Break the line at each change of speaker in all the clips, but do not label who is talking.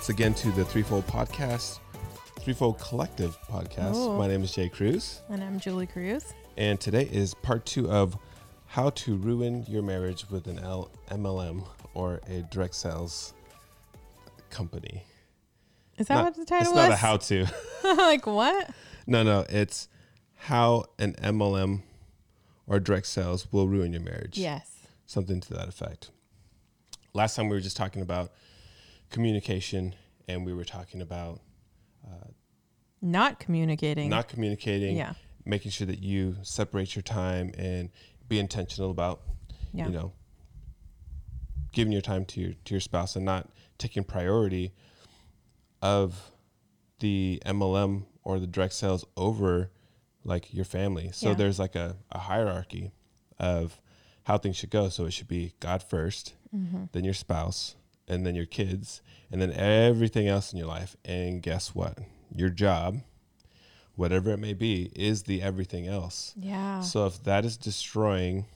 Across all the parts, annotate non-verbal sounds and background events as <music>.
once again to the Threefold Podcast, Threefold Collective Podcast.
Ooh.
My name is Jay Cruz,
And I'm Julie Cruz.
and today is part two of how to ruin your marriage with an L- MLM or a direct sales company.
Is that
Not-
what the title
it's
was?
not a how to. <laughs>
like what?
no, no, it's how an MLM or direct sales will ruin your marriage.
Yes.
something to that effect. Last time we were just talking about communication, and we were talking about
Not communicating.
not communicating,
Yeah.
making sure that you separate your time and be intentional about,
Yeah.
you know, giving your time to your to your spouse and not taking priority of the MLM or the direct sales over like your family. So
Yeah.
there's like a, a hierarchy of how things should go. So it should be God 1st
Mm-hmm.
then your spouse, and then your kids, and then everything else in your life. And guess what? Your job, whatever it may be, is the everything else.
Yeah.
So if that is destroying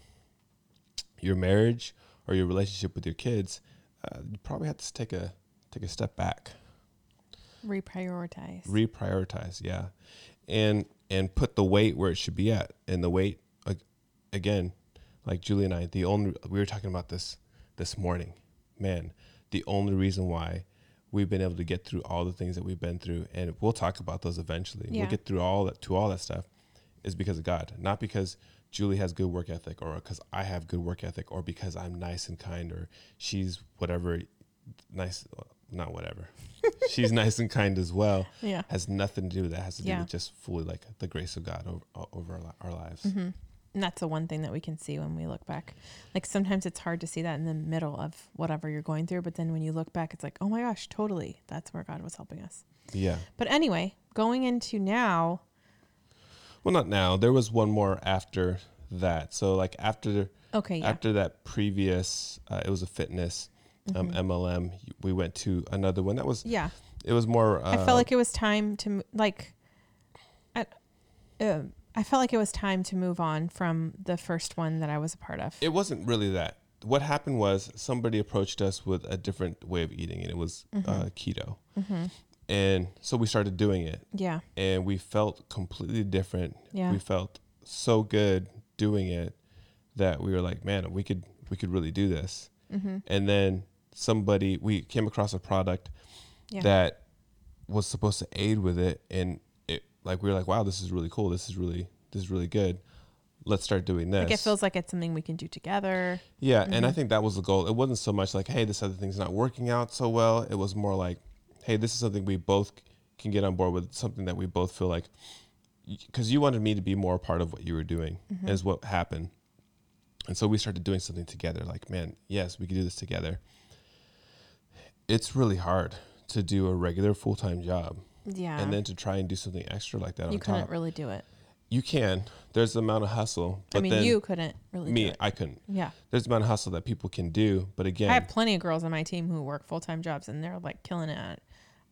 your marriage or your relationship with your kids, uh, you probably have to take a take a step back,
Reprioritize.
reprioritize, yeah, and and put the weight where it should be at. And the weight, like, again, like Julie and I, the only we were talking about this this morning, man. The only reason why we've been able to get through all the things that we've been through, and we'll talk about those eventually.
Yeah.
We'll get through all that to all that stuff, is because of God, not because Julie has good work ethic, or because I have good work ethic, or because I'm nice and kind, or she's whatever nice, not whatever. <laughs> she's nice and kind as well.
yeah.
Has nothing to do with that. Has to do
Yeah.
with just fully like the grace of God over over our, li- our lives.
hmm And that's the one thing that we can see when we look back. Like sometimes it's hard to see that in the middle of whatever you're going through, but then when you look back, it's like, oh my gosh, totally. That's where God was helping us.
Yeah.
But anyway, going into now,
Well, not now. There was one more after that. So like after
okay, yeah.
after that previous, uh, it was a fitness um,
Mhm.
MLM. We went to another one that was
yeah.
it was more. Uh,
I felt like it was time to like. I, um I felt like it was time to move on from the first one that I was a part of.
it wasn't really that. What happened was somebody approached us with a different way of eating, and it was uh,
Mhm.
keto.
hmm
And so we started doing it,
Yeah,
and we felt completely different.
yeah,
We felt so good doing it that we were like, man, we could we could really do this.
hmm
And then somebody we came across a product
Yeah.
that was supposed to aid with it, and like we were like, wow, this is really cool. This is really this is really good. Let's start doing this.
like it feels like it's something we can do together.
Yeah, and I
Mhm.
think that was the goal. It wasn't so much like, hey, this other thing's not working out so well. It was more like, hey, this is something we both can get on board with, something that we both feel like, because you wanted me to be more a part of what you were doing,
Mhm.
is what happened. And so we started doing something together. Like, man, yes, we can do this together. It's really hard to do a regular full time job
Yeah,
and then to try and do something extra like that
you
on
couldn't
top.
really do it.
you can. There's the amount of hustle. But
I mean, you couldn't really
me,
do it.
I couldn't.
Yeah,
There's the amount of hustle that people can do. But again,
I have plenty of girls on my team who work full time jobs and they're like killing it.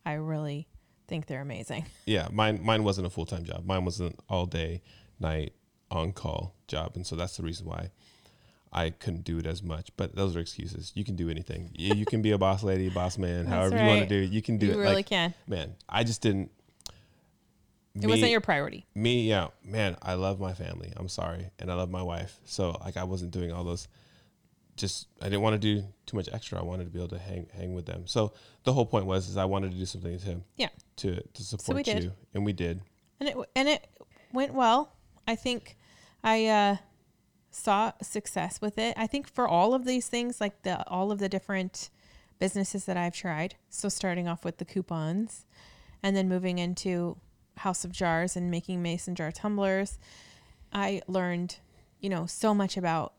I really think they're amazing. <laughs>
yeah, mine mine wasn't a full time job. Mine was an all day, night on call job, and so that's the reason why I couldn't do it as much. But those are excuses. You can do anything. you, can be a boss lady, boss man, <laughs> however you want to do it. You can do
you
it.
You really
like
can.
man, I just didn't.
It wasn't your priority.
me, yeah, man. I love my family. I'm sorry, and I love my wife. So like, I wasn't doing all those. Just I didn't want to do too much extra. I wanted to be able to hang hang with them. So the whole point was is I wanted to do something to
Yeah.
to to support
did.
you, and we did.
and it and it went well. I think I uh, saw success with it. I think for all of these things, like the all of the different businesses that I've tried. So starting off with the coupons, and then moving into House of Jars and making mason jar tumblers, I learned, you know, so much about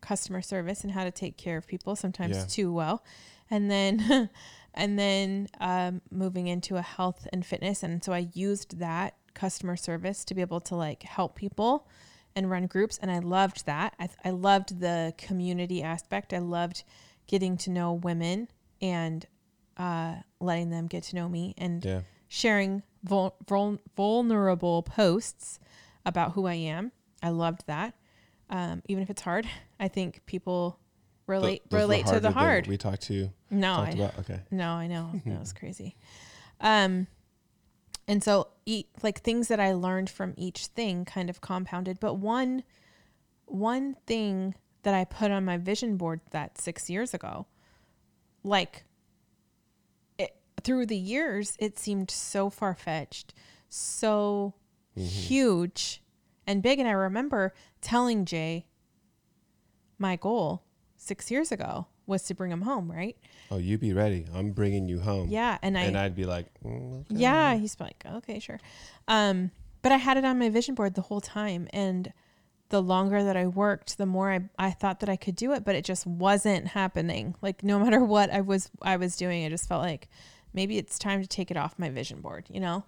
customer service and how to take care of people sometimes
Yeah.
too well and then <laughs> and then um, moving into a health and fitness and so i used that customer service to be able to like help people and run groups and i loved that i, I loved the community aspect i loved getting to know women and uh, letting them get to know me and
Yeah.
sharing vul- vul- vulnerable posts about who I am. I loved that. Um, even if it's hard, <laughs> I think people relate
Th- those were
relate to the hard.
We talked to.
no,
talked
I,
about. Okay.
no, I know that was <laughs> crazy. Um, and so eat like things that I learned from each thing kind of compounded. But one, one thing that I put on my vision board that six years ago, like it, through the years, it seemed so far fetched, so mm-hmm. huge and big. And I remember telling Jay my goal six years ago was to bring him home, right?
Oh, you be ready. I'm bringing you home.
Yeah. And I,
And I'd be like, mm, okay.
yeah, he's like, okay, sure. Um, but I had it on my vision board the whole time. And the longer that I worked, the more I, I thought that I could do it, but it just wasn't happening. Like no <laughs> matter what I was I was doing, I just felt like maybe it's time to take it off my vision board, you know?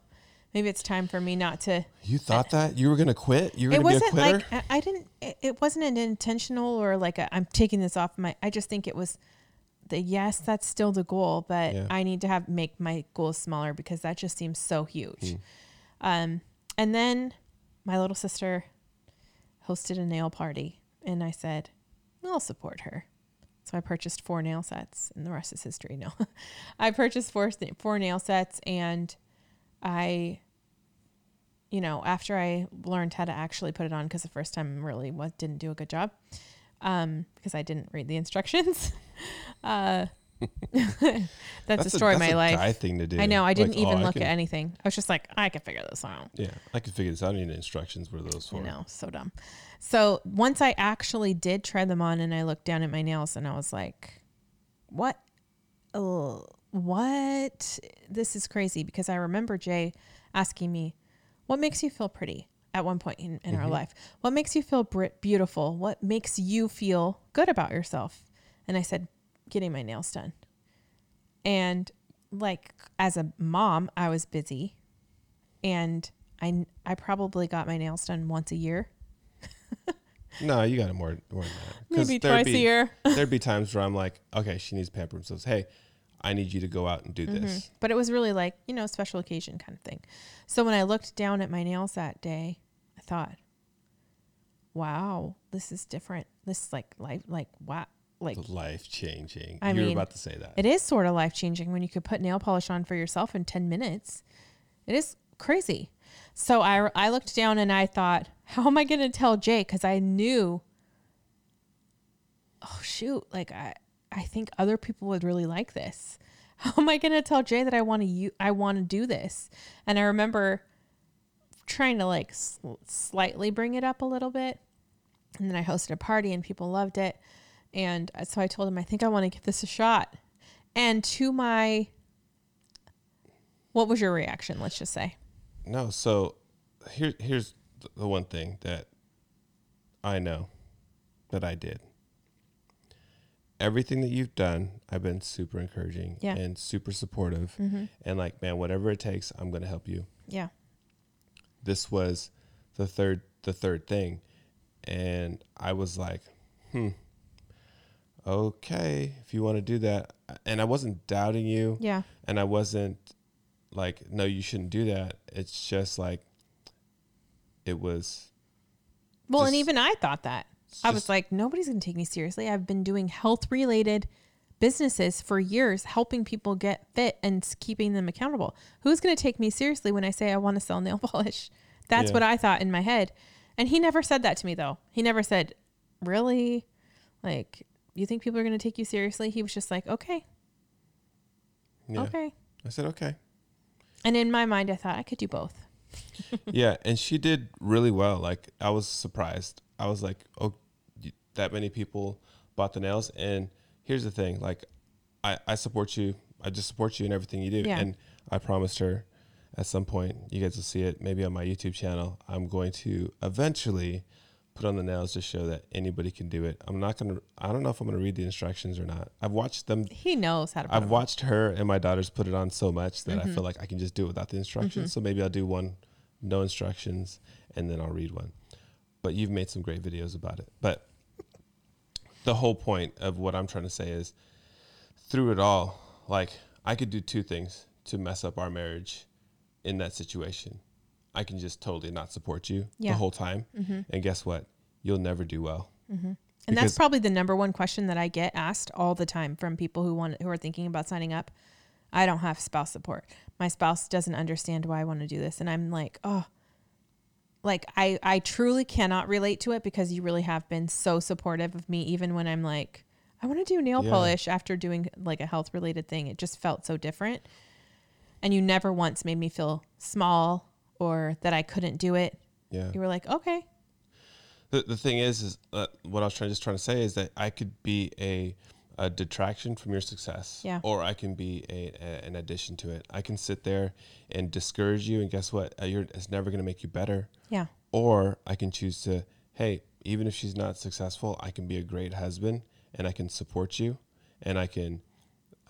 Maybe it's time for me not to
You thought that you were gonna quit? You were gonna be a
wasn't
quitter?
like I, I didn't it, it wasn't an intentional or like i am taking this off my i just think it was the yes that's still the goal but
Yeah.
i need to have make my goals smaller because that just seems so
Hmm.
huge um and then my little sister hosted a nail party and i said i'll support her so i purchased four nail sets and the rest is history no <laughs> i purchased four four nail sets and i you know, after I learned how to actually put it on, because the first time really was didn't do a good job, um, because I didn't read the instructions. <laughs> uh, <laughs> that's, a
that's
my life.
guy thing to do.
I know. I didn't
Like, oh,
even
I
look
can-
at anything. I was just like, I can figure this out.
Yeah, I can figure this out. I need instructions. What are those for?
You know, so dumb. So once I actually did try them on, and I looked down at my nails, and I was like, "What? Uh, what? This is crazy." Because I remember Jay asking me, "What makes you feel pretty?" At one point in, in our mm-hmm. life, what makes you feel br- beautiful? What makes you feel good about yourself? And I said, "Getting my nails done." And like as a mom, I was busy, and I I probably got my nails done once a year, <laughs>
No, you got it more more than that.
maybe
there'd
twice
be,
a year.
there'd be times where I'm like, okay, she needs pamper themselves. Hey, I need you to go out and do
Mm-hmm.
this.
But it was really like, you know, special occasion kind of thing. So when I looked down at my nails that day, I thought, wow, this is different. This is like life, like, wow. Like
Life changing.
I
you were about to say that.
it is sort of life changing when you could put nail polish on for yourself in 10 minutes. It is crazy. So I, I looked down and I thought, <laughs> how am I going to tell Jay? Because I knew, oh, shoot, like I, I think other people would really like this. <laughs> How am I going to tell Jay that I want to you I want to do this? And I remember trying to like sl- slightly bring it up a little bit. And then I hosted a party and people loved it. And uh, so I told him, I think I want to give this a shot. And to my, what was your reaction? Let's just say.
No, so here here's the one thing that I know that I did. Everything that you've done, I've been super encouraging
Yeah.
and super supportive and like, man, whatever it takes, I'm going to help you.
Yeah.
This was the third the third thing and I was like, "Hmm. Okay, if you want to do that." And I wasn't doubting you
Yeah.
and I wasn't like, no, you shouldn't do that. It's just like, it was.
Well, and even I thought that. I was like, nobody's going to take me seriously. I've been doing health related businesses for years, helping people get fit and keeping them accountable. Who's going to take me seriously when I say I want to sell nail <laughs> polish? That's
Yeah.
what I thought in my head. And he never said that to me, though. He never said, really? Like, you think people are going to take you seriously? He was just like, okay,
Yeah.
okay.
I said, okay.
And in my mind, I thought I could do both. <laughs>
yeah. And she did really well. Like, I was surprised. I was like, oh, that many people bought the nails. And here's the thing like, I, I support you. I just support you in everything you do.
Yeah.
And I promised her at some point, you guys will see it maybe on my YouTube channel. I'm going to eventually put on the nails to show that anybody can do it. I'm not going to, I don't know if I'm going to read the instructions or not. I've watched them
He knows how to
I've
on.
watched her and my daughters put it on so much that
Mm-hmm.
I feel like I can just do it without the instructions. So maybe I'll do one, no instructions, and then I'll read one. But you've made some great videos about it. But the whole point of what I'm trying to say is through it all, like I could do two things to mess up our marriage in that situation. I can just totally not support you
Yeah.
the whole time. Mm-hmm. And guess what? You'll never do well.
And And that's probably the number one question that I get asked all the time from people who want who are thinking about signing up. I don't have spouse support. My spouse doesn't understand why I want to do this, and I'm like, oh, like I I truly cannot relate to it because you really have been so supportive of me, even when I'm like, I want to do nail
Yeah.
polish after doing like a health related thing. It just felt so different, and you never once made me feel small or that I couldn't do it.
Yeah.
You were like, okay,
The, the thing is, is uh, what I was trying, just trying to say is that I could be a, a detraction from your success,
Yeah.
or I can be a, a an addition to it. I can sit there and discourage you, and guess what? Uh, you're, it's never going to make you better.
yeah,
Or I can choose to, hey, even if she's not successful, I can be a great husband, and I can support you, and I can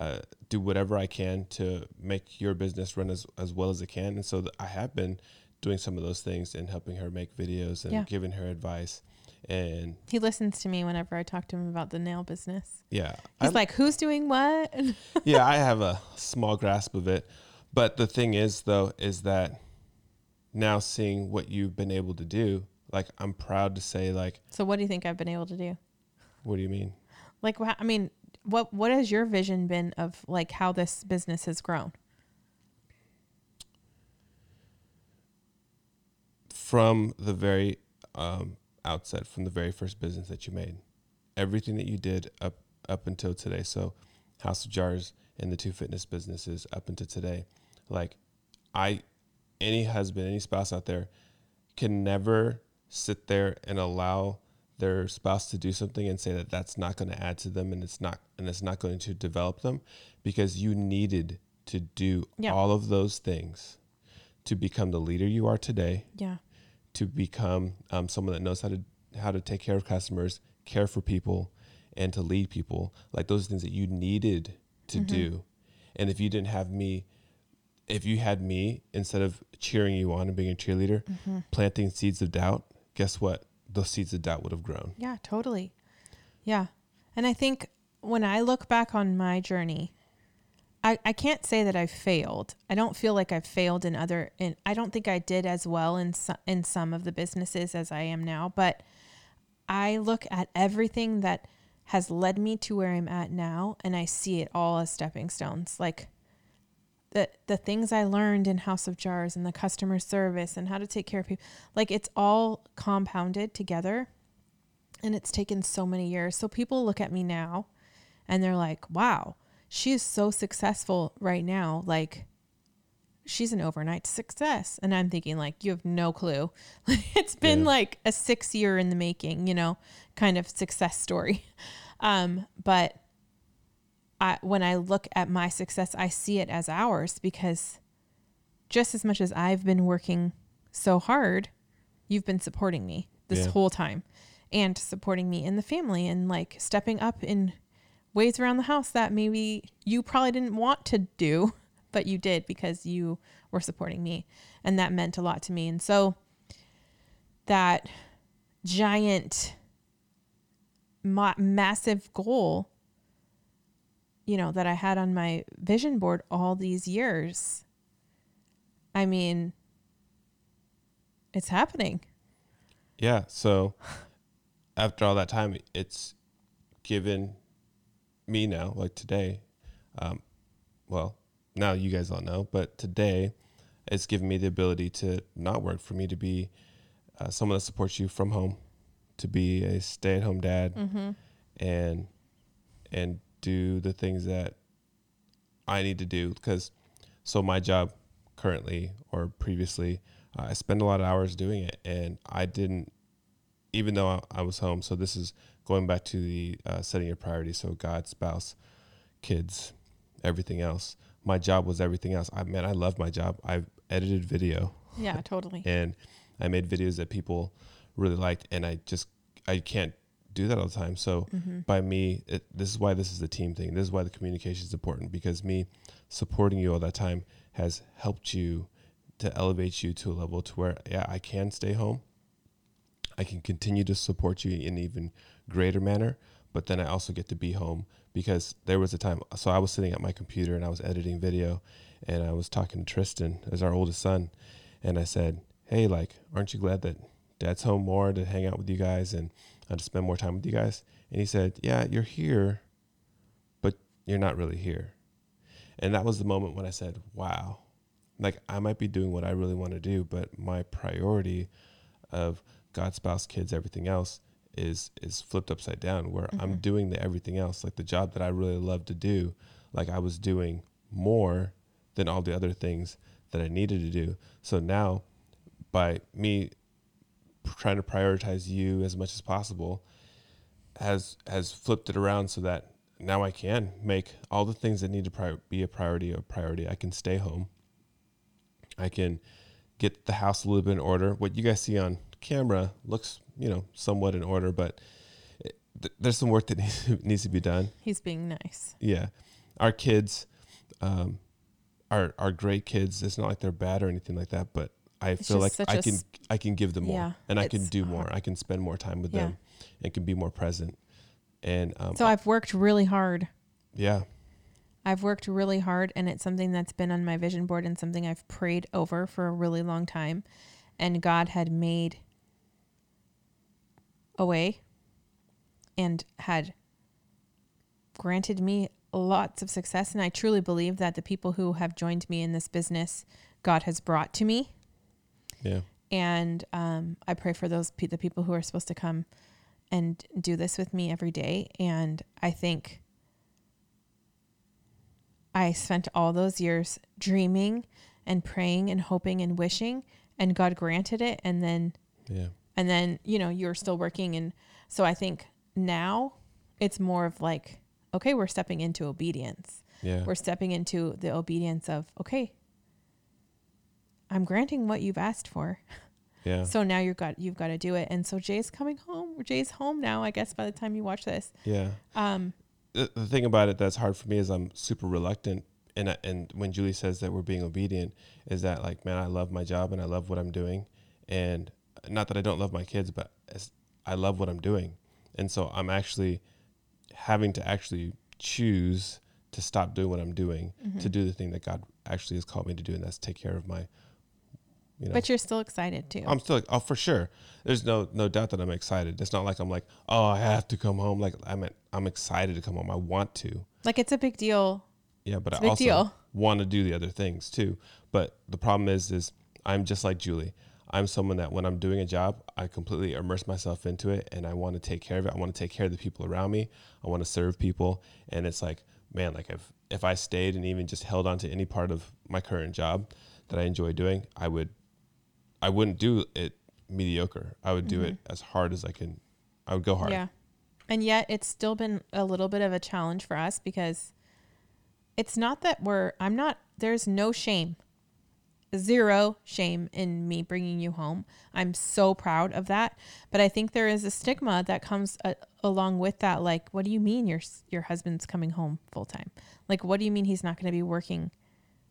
uh, do whatever I can to make your business run as, as well as it can. And so th- I have been doing some of those things and helping her make videos and
Yeah.
giving her advice. And
he listens to me whenever I talk to him about the nail business.
yeah,
He's
I,
like, who's doing what? <laughs>
yeah, I have a small grasp of it. But the thing is, though, is that now seeing what you've been able to do, like I'm proud to say, like,
so what do you think I've been able to do?
what do you mean?
Like, I mean, what what has your vision been of like how this business has grown?
from the very um, outset, from the very first business that you made, everything that you did up up until today. So, House of Jars and the two fitness businesses up until today, like I, any husband, any spouse out there, can never sit there and allow their spouse to do something and say that that's not going to add to them and it's not and it's not going to develop them because you needed to do
Yeah.
all of those things to become the leader you are today
Yeah.
To become um, someone that knows how to how to take care of customers, care for people, and to lead people. Like those are things that you needed to do. And if you didn't have me, if you had me instead of cheering you on and being a cheerleader, planting seeds of doubt, guess what? Those seeds of doubt would have grown.
Yeah, totally. Yeah. And I think when I look back on my journey, I, I can't say that I've failed. I don't feel like I've failed in other in I don't think I did as well in some, in some of the businesses as I am now, but I look at everything that has led me to where I'm at now and I see it all as stepping stones. Like the the things I learned in House of Jars and the customer service and how to take care of people. Like it's all compounded together and it's taken so many years. So people look at me now and they're like, "Wow, she is so successful right now. Like she's an overnight success." And I'm thinking like, "You have no clue. <laughs> it's been
Yeah.
like a 6 year in the making, you know, kind of success story." <laughs> Um, but I when I look at my success, I see it as ours because just as much as I've been working so hard, you've been supporting me this
Yeah.
whole time and supporting me in the family and like stepping up in ways around the house that maybe you probably didn't want to do, <laughs> but you did because you were supporting me. And that meant a lot to me. And so that giant, ma- massive goal, you know, that I had on my vision board all these years, I mean, it's happening.
Yeah. So <sighs> after all that time, it's given me now, like today, um, well, now you guys all know, but today it's given me the ability to not work, for me to be uh, someone that supports you from home, to be a stay at home dad and, and do the things that I need to do. Because so my job currently or previously, uh, I spend a lot of hours doing it and I didn't even though I, I was home. So this is going back to the uh, setting your priorities. So God, spouse, kids, everything else. My job was everything else. I man, I love my job. I edited video
Yeah, totally. <laughs>
and I made videos that people really liked, and I just I can't do that all the time. So by me, it, this is why this is a team thing. This is why the communication is important because me supporting you all that time has helped you to elevate you to a level to where yeah I can stay home. I can continue to support you and even greater manner, but then I also get to be home because there was a time. So I was sitting at my computer and I was editing video, and I was talking to Tristan as our oldest son, and I said, "Hey, like, aren't you glad that Dad's home more to hang out with you guys?" And uh, to spend more time with you guys. And he said, Yeah, you're here, but you're not really here. And that was the moment when I said, Wow, like I might be doing what I really want to do, but my priority of God, spouse, kids, everything else is is flipped upside down where I'm mm-hmm. doing the everything else, like the job that I really love to do, like I was doing more than all the other things that I needed to do. So now by me trying to prioritize you as much as possible has has flipped it around so that now I can make all the things that need to pri- be a priority a priority. I can stay home. I can get the house a little bit in order. What you guys see on camera looks, you know, somewhat in order, but it, th- there's some work that <laughs> needs, needs to be done.
He's being nice.
Yeah, our kids um, are are great kids. It's not like they're bad or anything like that, but I
It's
feel like
I such
I
a
can
s-
I can give them more,
Yeah,
and I can do more.
hard.
I can spend more time with
Yeah.
them, and can be more present. And um,
So I've worked really hard.
yeah,
I've worked really hard and it's something that's been on my vision board and something I've prayed over for a really long time. And God had made a way and had granted me lots of success. And I truly believe that the people who have joined me in this business, God has brought to me.
yeah,
And um, I pray for those pe- the people who are supposed to come and do this with me every day. And I think I spent all those years dreaming and praying and hoping and wishing, and God granted it. And then,
yeah,
and then you know you're still working, and so I think now it's more of like, okay, we're stepping into obedience.
Yeah,
we're stepping into the obedience of okay i'm granting what you've asked for.
Yeah, <laughs>
so now you've got you've got to do it. And so jay's coming home jay's home now i guess by the time you watch this.
Yeah.
um
the, the thing about it that's hard for me is I'm super reluctant. And, I- and when Julie says that we're being obedient, is that like, man, I love my job and I love what I'm doing. And not that I don't love my kids, but I love what I'm doing. And so I'm actually having to actually choose to stop doing what I'm doing to mm-hmm. do the thing that God actually has called me to do. And that's take care of my, you know,
but you're still excited too
I'm still like, oh, for sure. There's no no doubt that I'm excited. It's not like I'm like, oh, I have to come home. Like I'm I'm excited to come home. I want to.
like it's a big deal
Yeah, but
It's
I also
deal.
want to do the other things too. But the problem is, is I'm just like Julie. I'm someone that when I'm doing a job, I completely immerse myself into it, and I want to take care of it. I want to take care of the people around me. I want to serve people, and it's like, man, like if if I stayed and even just held on to any part of my current job that I enjoy doing, I would, I wouldn't do it mediocre. I would do it as hard as I can. I would go hard.
Mm-hmm. yeah and yet it's still been a little bit of a challenge for us because it's not that we're i'm not there's no shame zero shame in me bringing you home. I'm so proud of that. But I think there is a stigma that comes uh, along with that. Like, what do you mean your your husband's coming home full time? Like, what do you mean he's not going to be working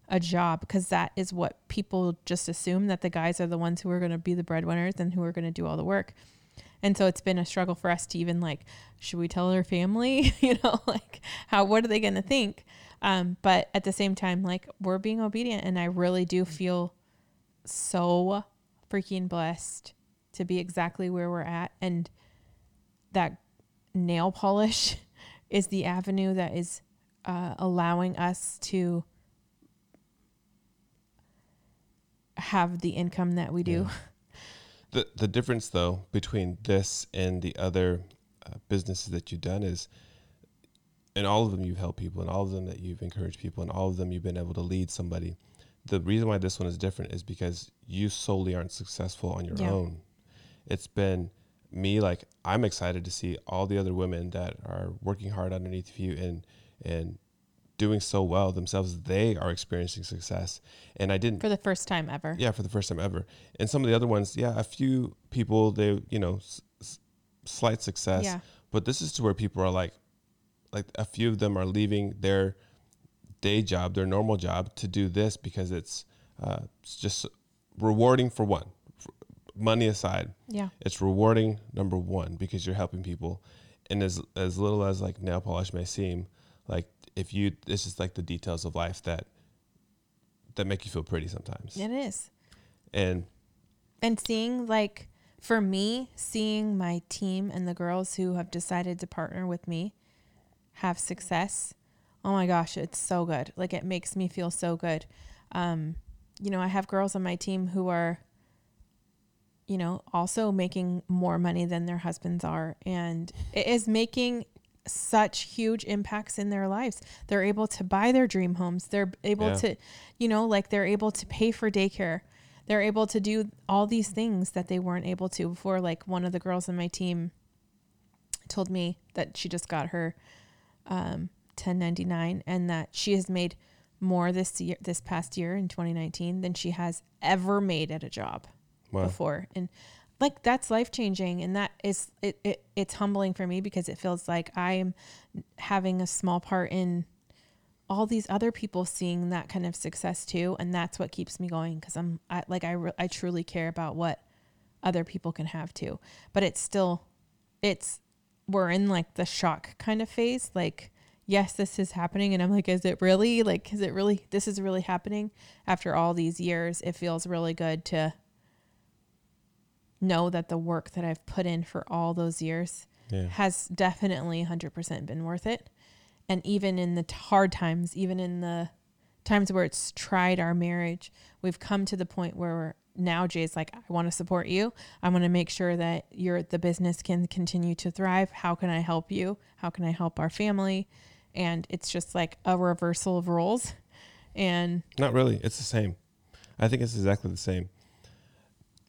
a job? Because that is what people just assume that the guys are the ones who are going to be the breadwinners and who are going to do all the work. And so it's been a struggle for us to even like, should we tell our family? <laughs> you know, like how what are they going to think? Um, but at the same time, like we're being obedient, and I really do feel so freaking blessed to be exactly where we're at, and that nail polish <laughs> is the avenue that is uh, allowing us to have the income that we do.
The the difference though between this and the other uh, businesses that you've done is, in all of them you've helped people, and all of them that you've encouraged people, and all of them you've been able to lead somebody. The reason why this one is different is because you solely aren't successful on your
Yeah.
own. It's been me like I'm excited to see all the other women that are working hard underneath you and and doing so well themselves. They are experiencing success, and I didn't
For the first time ever.
yeah, for the first time ever. And some of the other ones, yeah, a few people they, you know, s- s- slight success.
Yeah.
But this is to where people are like, like a few of them are leaving their day job, their normal job, to do this because it's uh, it's just rewarding for one. Money aside,
Yeah.
it's rewarding number one because you're helping people, and as as little as like nail polish may seem, like if you, it's just like the details of life that that make you feel pretty sometimes
It is.
and
and seeing like for me, seeing my team and the girls who have decided to partner with me have success, oh my gosh, it's so good. Like it makes me feel so good. Um, you know, I have girls on my team who are, you know, also making more money than their husbands are. And it is making such huge impacts in their lives. They're able to buy their dream homes. They're able
Yeah.
to, you know, like they're able to pay for daycare. They're able to do all these things that they weren't able to before. Like one of the girls on my team told me that she just got her um, 1099 and that she has made more this year, this past year in 2019 than she has ever made at a job
Wow.
before. And like that's life changing and that is it, it it's humbling for me because it feels like I'm having a small part in all these other people seeing that kind of success too and that's what keeps me going because I'm I, like I re- I truly care about what other people can have too. But it's still it's we're in like the shock kind of phase like yes this is happening and i'm like is it really like is it really this is really happening after all these years it feels really good to know that the work that i've put in for all those years
Yeah.
has definitely 100% been worth it and even in the hard times even in the times where it's tried our marriage we've come to the point where we're, now jay's like i want to support you i want to make sure that your the business can continue to thrive how can i help you how can i help our family and it's just like a reversal of roles and
Not really. It's the same. I think it's exactly the same.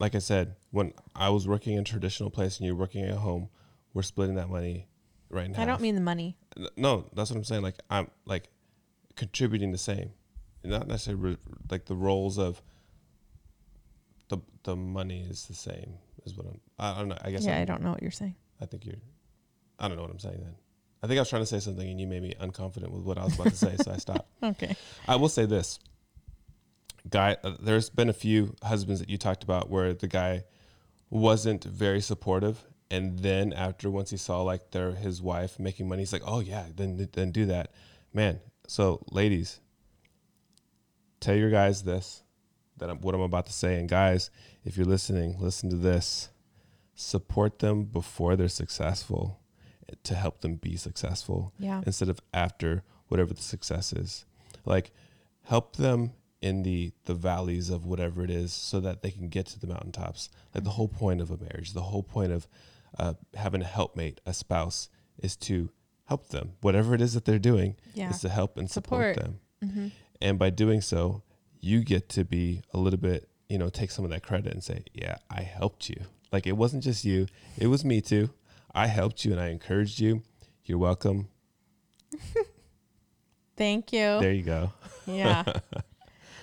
Like I said, when I was working in a traditional place and you're working at home, we're splitting that money right now.
i don't mean the money
no. That's what I'm saying. Like I'm like contributing the same, not necessarily like the roles of the the money is the same. Is what I'm. I don't know. I guess
yeah
I'm,
i don't know what you're saying
I think you're. I don't know what I'm saying then. I think I was trying to say something and you made me unconfident with what I was about to say, so I stopped. <laughs>
okay
I will say this, guy. Uh, there's been a few husbands that you talked about where the guy wasn't very supportive, and then after once he saw like their his wife making money, he's like, oh yeah, then then do that, man. So ladies, tell your guys this, that I'm, what I'm about to say, and guys, if you're listening, listen to this. Support them before they're successful, eh, to help them be successful
yeah
instead of after whatever the success is. Like help them in the the valleys of whatever it is so that they can get to the mountaintops. Like the whole point of a marriage, the whole point of uh, having a helpmate, a spouse is to help them. Whatever it is that they're doing
yeah
is to help and support,
Support.
them.
hmm
And by doing so, you get to be a little bit, you know, take some of that credit and say, "Yeah, I helped you." Like it wasn't just you, it was me too. I helped you and I encouraged you. You're welcome. <laughs>
thank you
There you go.
Yeah. <laughs>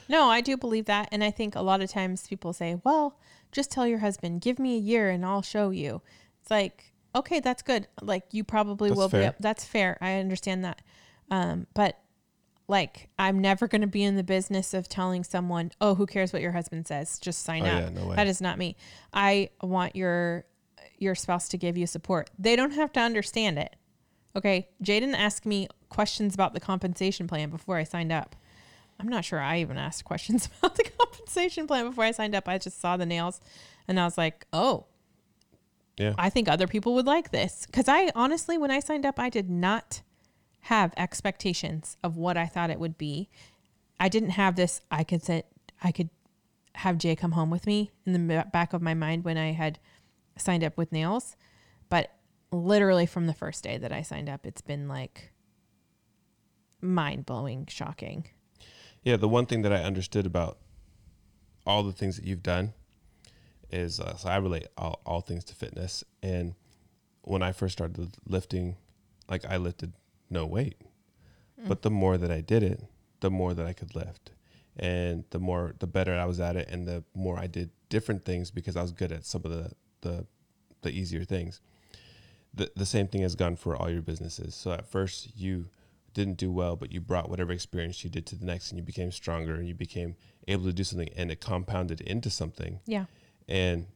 no, I do believe that. And I think a lot of times people say, well, just tell your husband, give me a year and I'll show you. It's like, okay, that's good. Like you probably
That's
will
fair.
be. That's fair. I understand that. Um, but like, I'm never going to be in the business of telling someone, oh, who cares what your husband says? Just sign
Oh,
up.
yeah, no way.
That is not me. I want your your spouse to give you support. They don't have to understand it. Okay. Jaden didn't me questions about the compensation plan before I signed up. I'm not sure I even asked questions <laughs> about the compensation plan before I signed up. I just saw the nails and I was like, oh,
Yeah.
I think other people would like this. Because I honestly, when I signed up, I did not have expectations of what I thought it would be. I didn't have this, I could sit, I could have Jay come home with me in the back of my mind when I had signed up with nails. But literally from the first day that I signed up, it's been like mind blowing, shocking.
Yeah, the one thing that I understood about all the things that you've done is uh, so I relate all, all things to fitness. And when I first started lifting, like I lifted no weight, but the more that I did it, the more that I could lift, and the more the better I was at it, and the more I did different things because I was good at some of the the, the easier things. The the same thing has gone for all your businesses. So at first you didn't do well, but you brought whatever experience you did to the next, and you became stronger, and you became able to do something, and it compounded into something.
Yeah.
And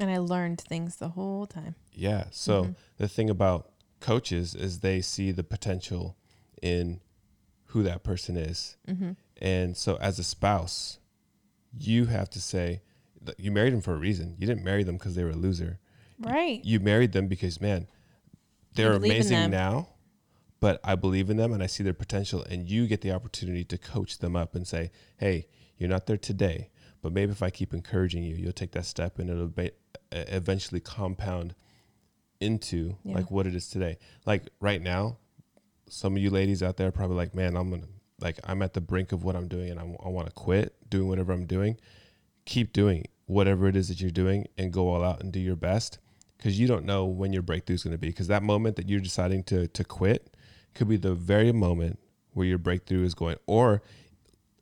And I learned things the whole time.
yeah, so
Mhm.
the thing about coaches is they see the potential in who that person is,
Mm-hmm.
and so as a spouse, you have to say, you married them for a reason. You didn't marry them because they were a loser.
Right.
You married them because man, they're
in
amazing now, but I believe in them and I see their potential. And you get the opportunity to coach them up and say, "Hey, you're not there today, but maybe if I keep encouraging you, you'll take that step, and it'll ba- e- eventually compound into
Yeah.
like what it is today. Like right now, some of you ladies out there are probably like, "Man, I'm gonna like I'm at the brink of what I'm doing, and I, want to quit doing whatever I'm doing." Keep doing whatever it is that you're doing, and go all out and do your best because you don't know when your breakthrough is going to be. Because that moment that you're deciding to to quit could be the very moment where your breakthrough is going, or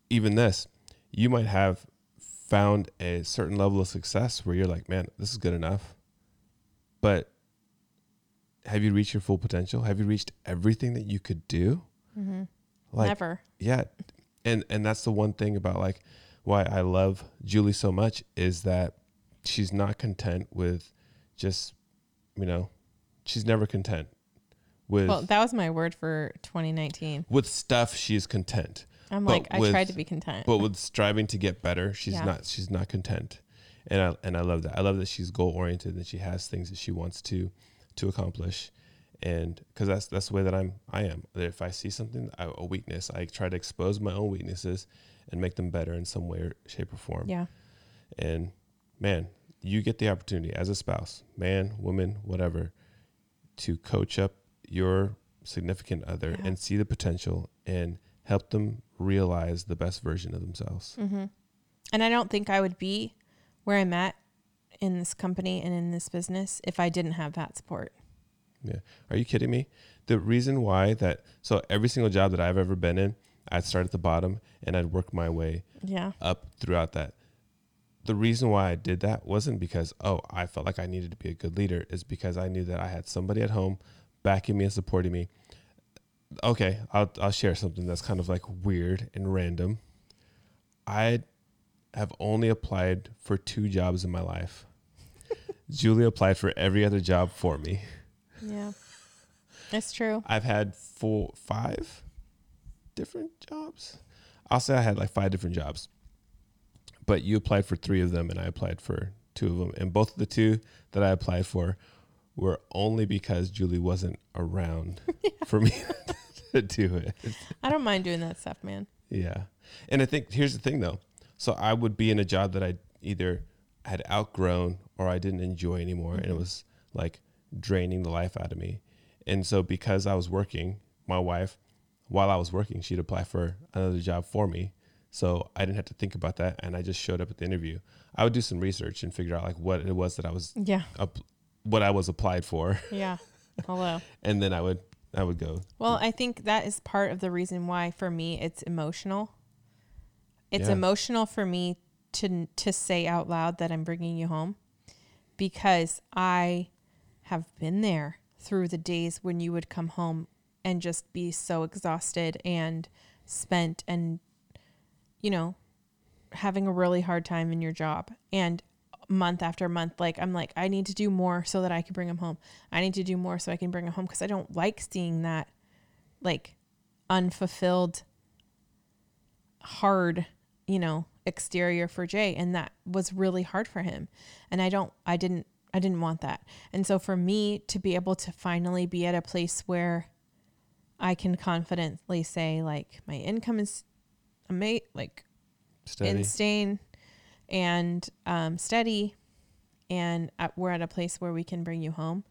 even this, you might have found a certain level of success where you're like, man, this is good enough. But have you reached your full potential? Have you reached everything that you could do?
Mm-hmm.
Like,
Never.
yeah, and and that's the one thing about like why I love Julie so much is that she's not content with just you know she's never content with
Well, that was my word for 2019.
with stuff she's content
I'm
But
like, I
with-
tried to be content.
but with striving to get better she's
Yeah.
not she's not content and I and I love that I love that she's goal oriented and she has things that she wants to to accomplish and because that's that's the way that I'm I am That if I see something I, a weakness I try to expose my own weaknesses and make them better in some way or shape or form
yeah.
and man you get the opportunity as a spouse man woman whatever to coach up your significant other
Yeah.
and see the potential and help them realize the best version of themselves
Mm-hmm. And I don't think I would be where I'm at in this company and in this business if I didn't have that support.
Yeah. Are you kidding me? The reason why that so every single job that I've ever been in, I'd start at the bottom and I'd work my way
Yeah.
up throughout that. The reason why I did that wasn't because oh, I felt like I needed to be a good leader, is because I knew that I had somebody at home backing me and supporting me. Okay, I'll I'll share something that's kind of like weird and random. I have only applied for two jobs in my life. <laughs> Julie applied for every other job for me.
Yeah. <laughs> It's true.
I've had four, five different jobs. I'll say I had like five different jobs, but you applied for three of them, and I applied for two of them. And both of the two that I applied for were only because Julie wasn't around <laughs> for me <laughs> to do it.
I don't mind doing that stuff, man.
Yeah. And I think here's the thing though. So I would be in a job that I either had outgrown or I didn't enjoy anymore and it
Mhm.
was like draining the life out of me. And so because I was working, my wife while I was working, she'd apply for another job for me. So I didn't have to think about that and I just showed up at the interview. I would do some research and figure out like what it was that I was
Yeah.
up what I was applied for <laughs>
Yeah. Hello.
and then I would I would go.
Well, I think that is part of the reason why for me it's emotional. It's
Yeah.
emotional for me to to say out loud that I'm bringing you home because I have been there through the days when you would come home and just be so exhausted and spent and you know having a really hard time in your job and month after month like I'm like I need to do more so that I can bring him home. I need to do more so I can bring him home because I don't like seeing that like unfulfilled hard, you know, exterior for Jay and that was really hard for him. And I don't I didn't I didn't want that. And so for me to be able to finally be at a place where I can confidently say like my income is ama- like
Steady.
insane and um, steady and at, we're at a place where we can bring you home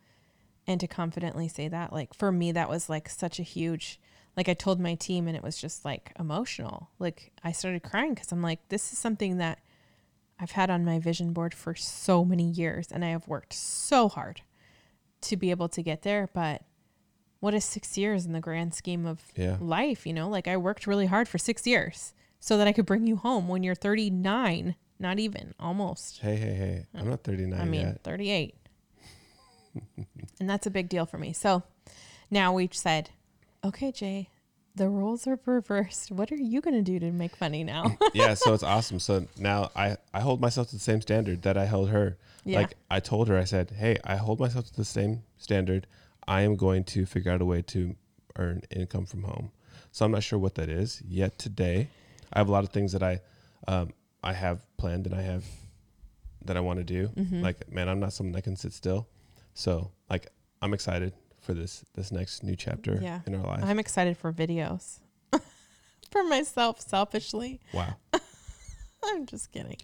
and to confidently say that like for me that was like such a huge like i told my team and it was just like emotional like i started crying because i'm like this is something that i've had on my vision board for so many years and i have worked so hard to be able to get there but what is six years in the grand scheme of
yeah.
life, you know? Like I worked really hard for 6 years so that I could bring you home when you're 39, not even, almost.
Hey, hey, hey. I'm not 39
I mean,
yet.
38. <laughs> and that's a big deal for me. So now we've said, okay, Jay, the roles are reversed. What are you going to do to make money now? <laughs>
yeah, so it's <laughs> awesome. So now I I hold myself to the same standard that I held her.
Yeah.
Like I told her, I said, "Hey, I hold myself to the same standard. I am going to figure out a way to earn income from home." So I'm not sure what that is yet today. I have a lot of things that I um, I have planned and I have that I want to do.
Mhm.
Like, man, I'm not someone that can sit still. So, like, I'm excited for this this next new chapter
Yeah.
in our life.
I'm excited for videos <laughs> for myself selfishly.
wow. <laughs>
I'm just kidding.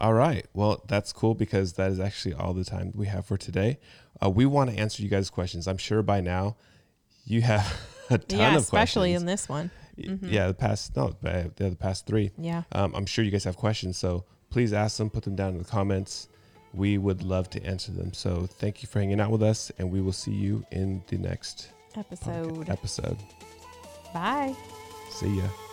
All right. Well, that's cool because that is actually all the time we have for today. Uh, we want to answer you guys' questions. I'm sure by now you have <laughs> a ton
yeah,
of
especially
questions.
in this one. Mhm.
Yeah, the past no, the the past three.
Yeah.
Um, I'm sure you guys have questions, so please ask them. Put them down in the comments. We would love to answer them. So thank you for hanging out with us, and we will see you in the next
Episode.
episode.
Bye.
See ya.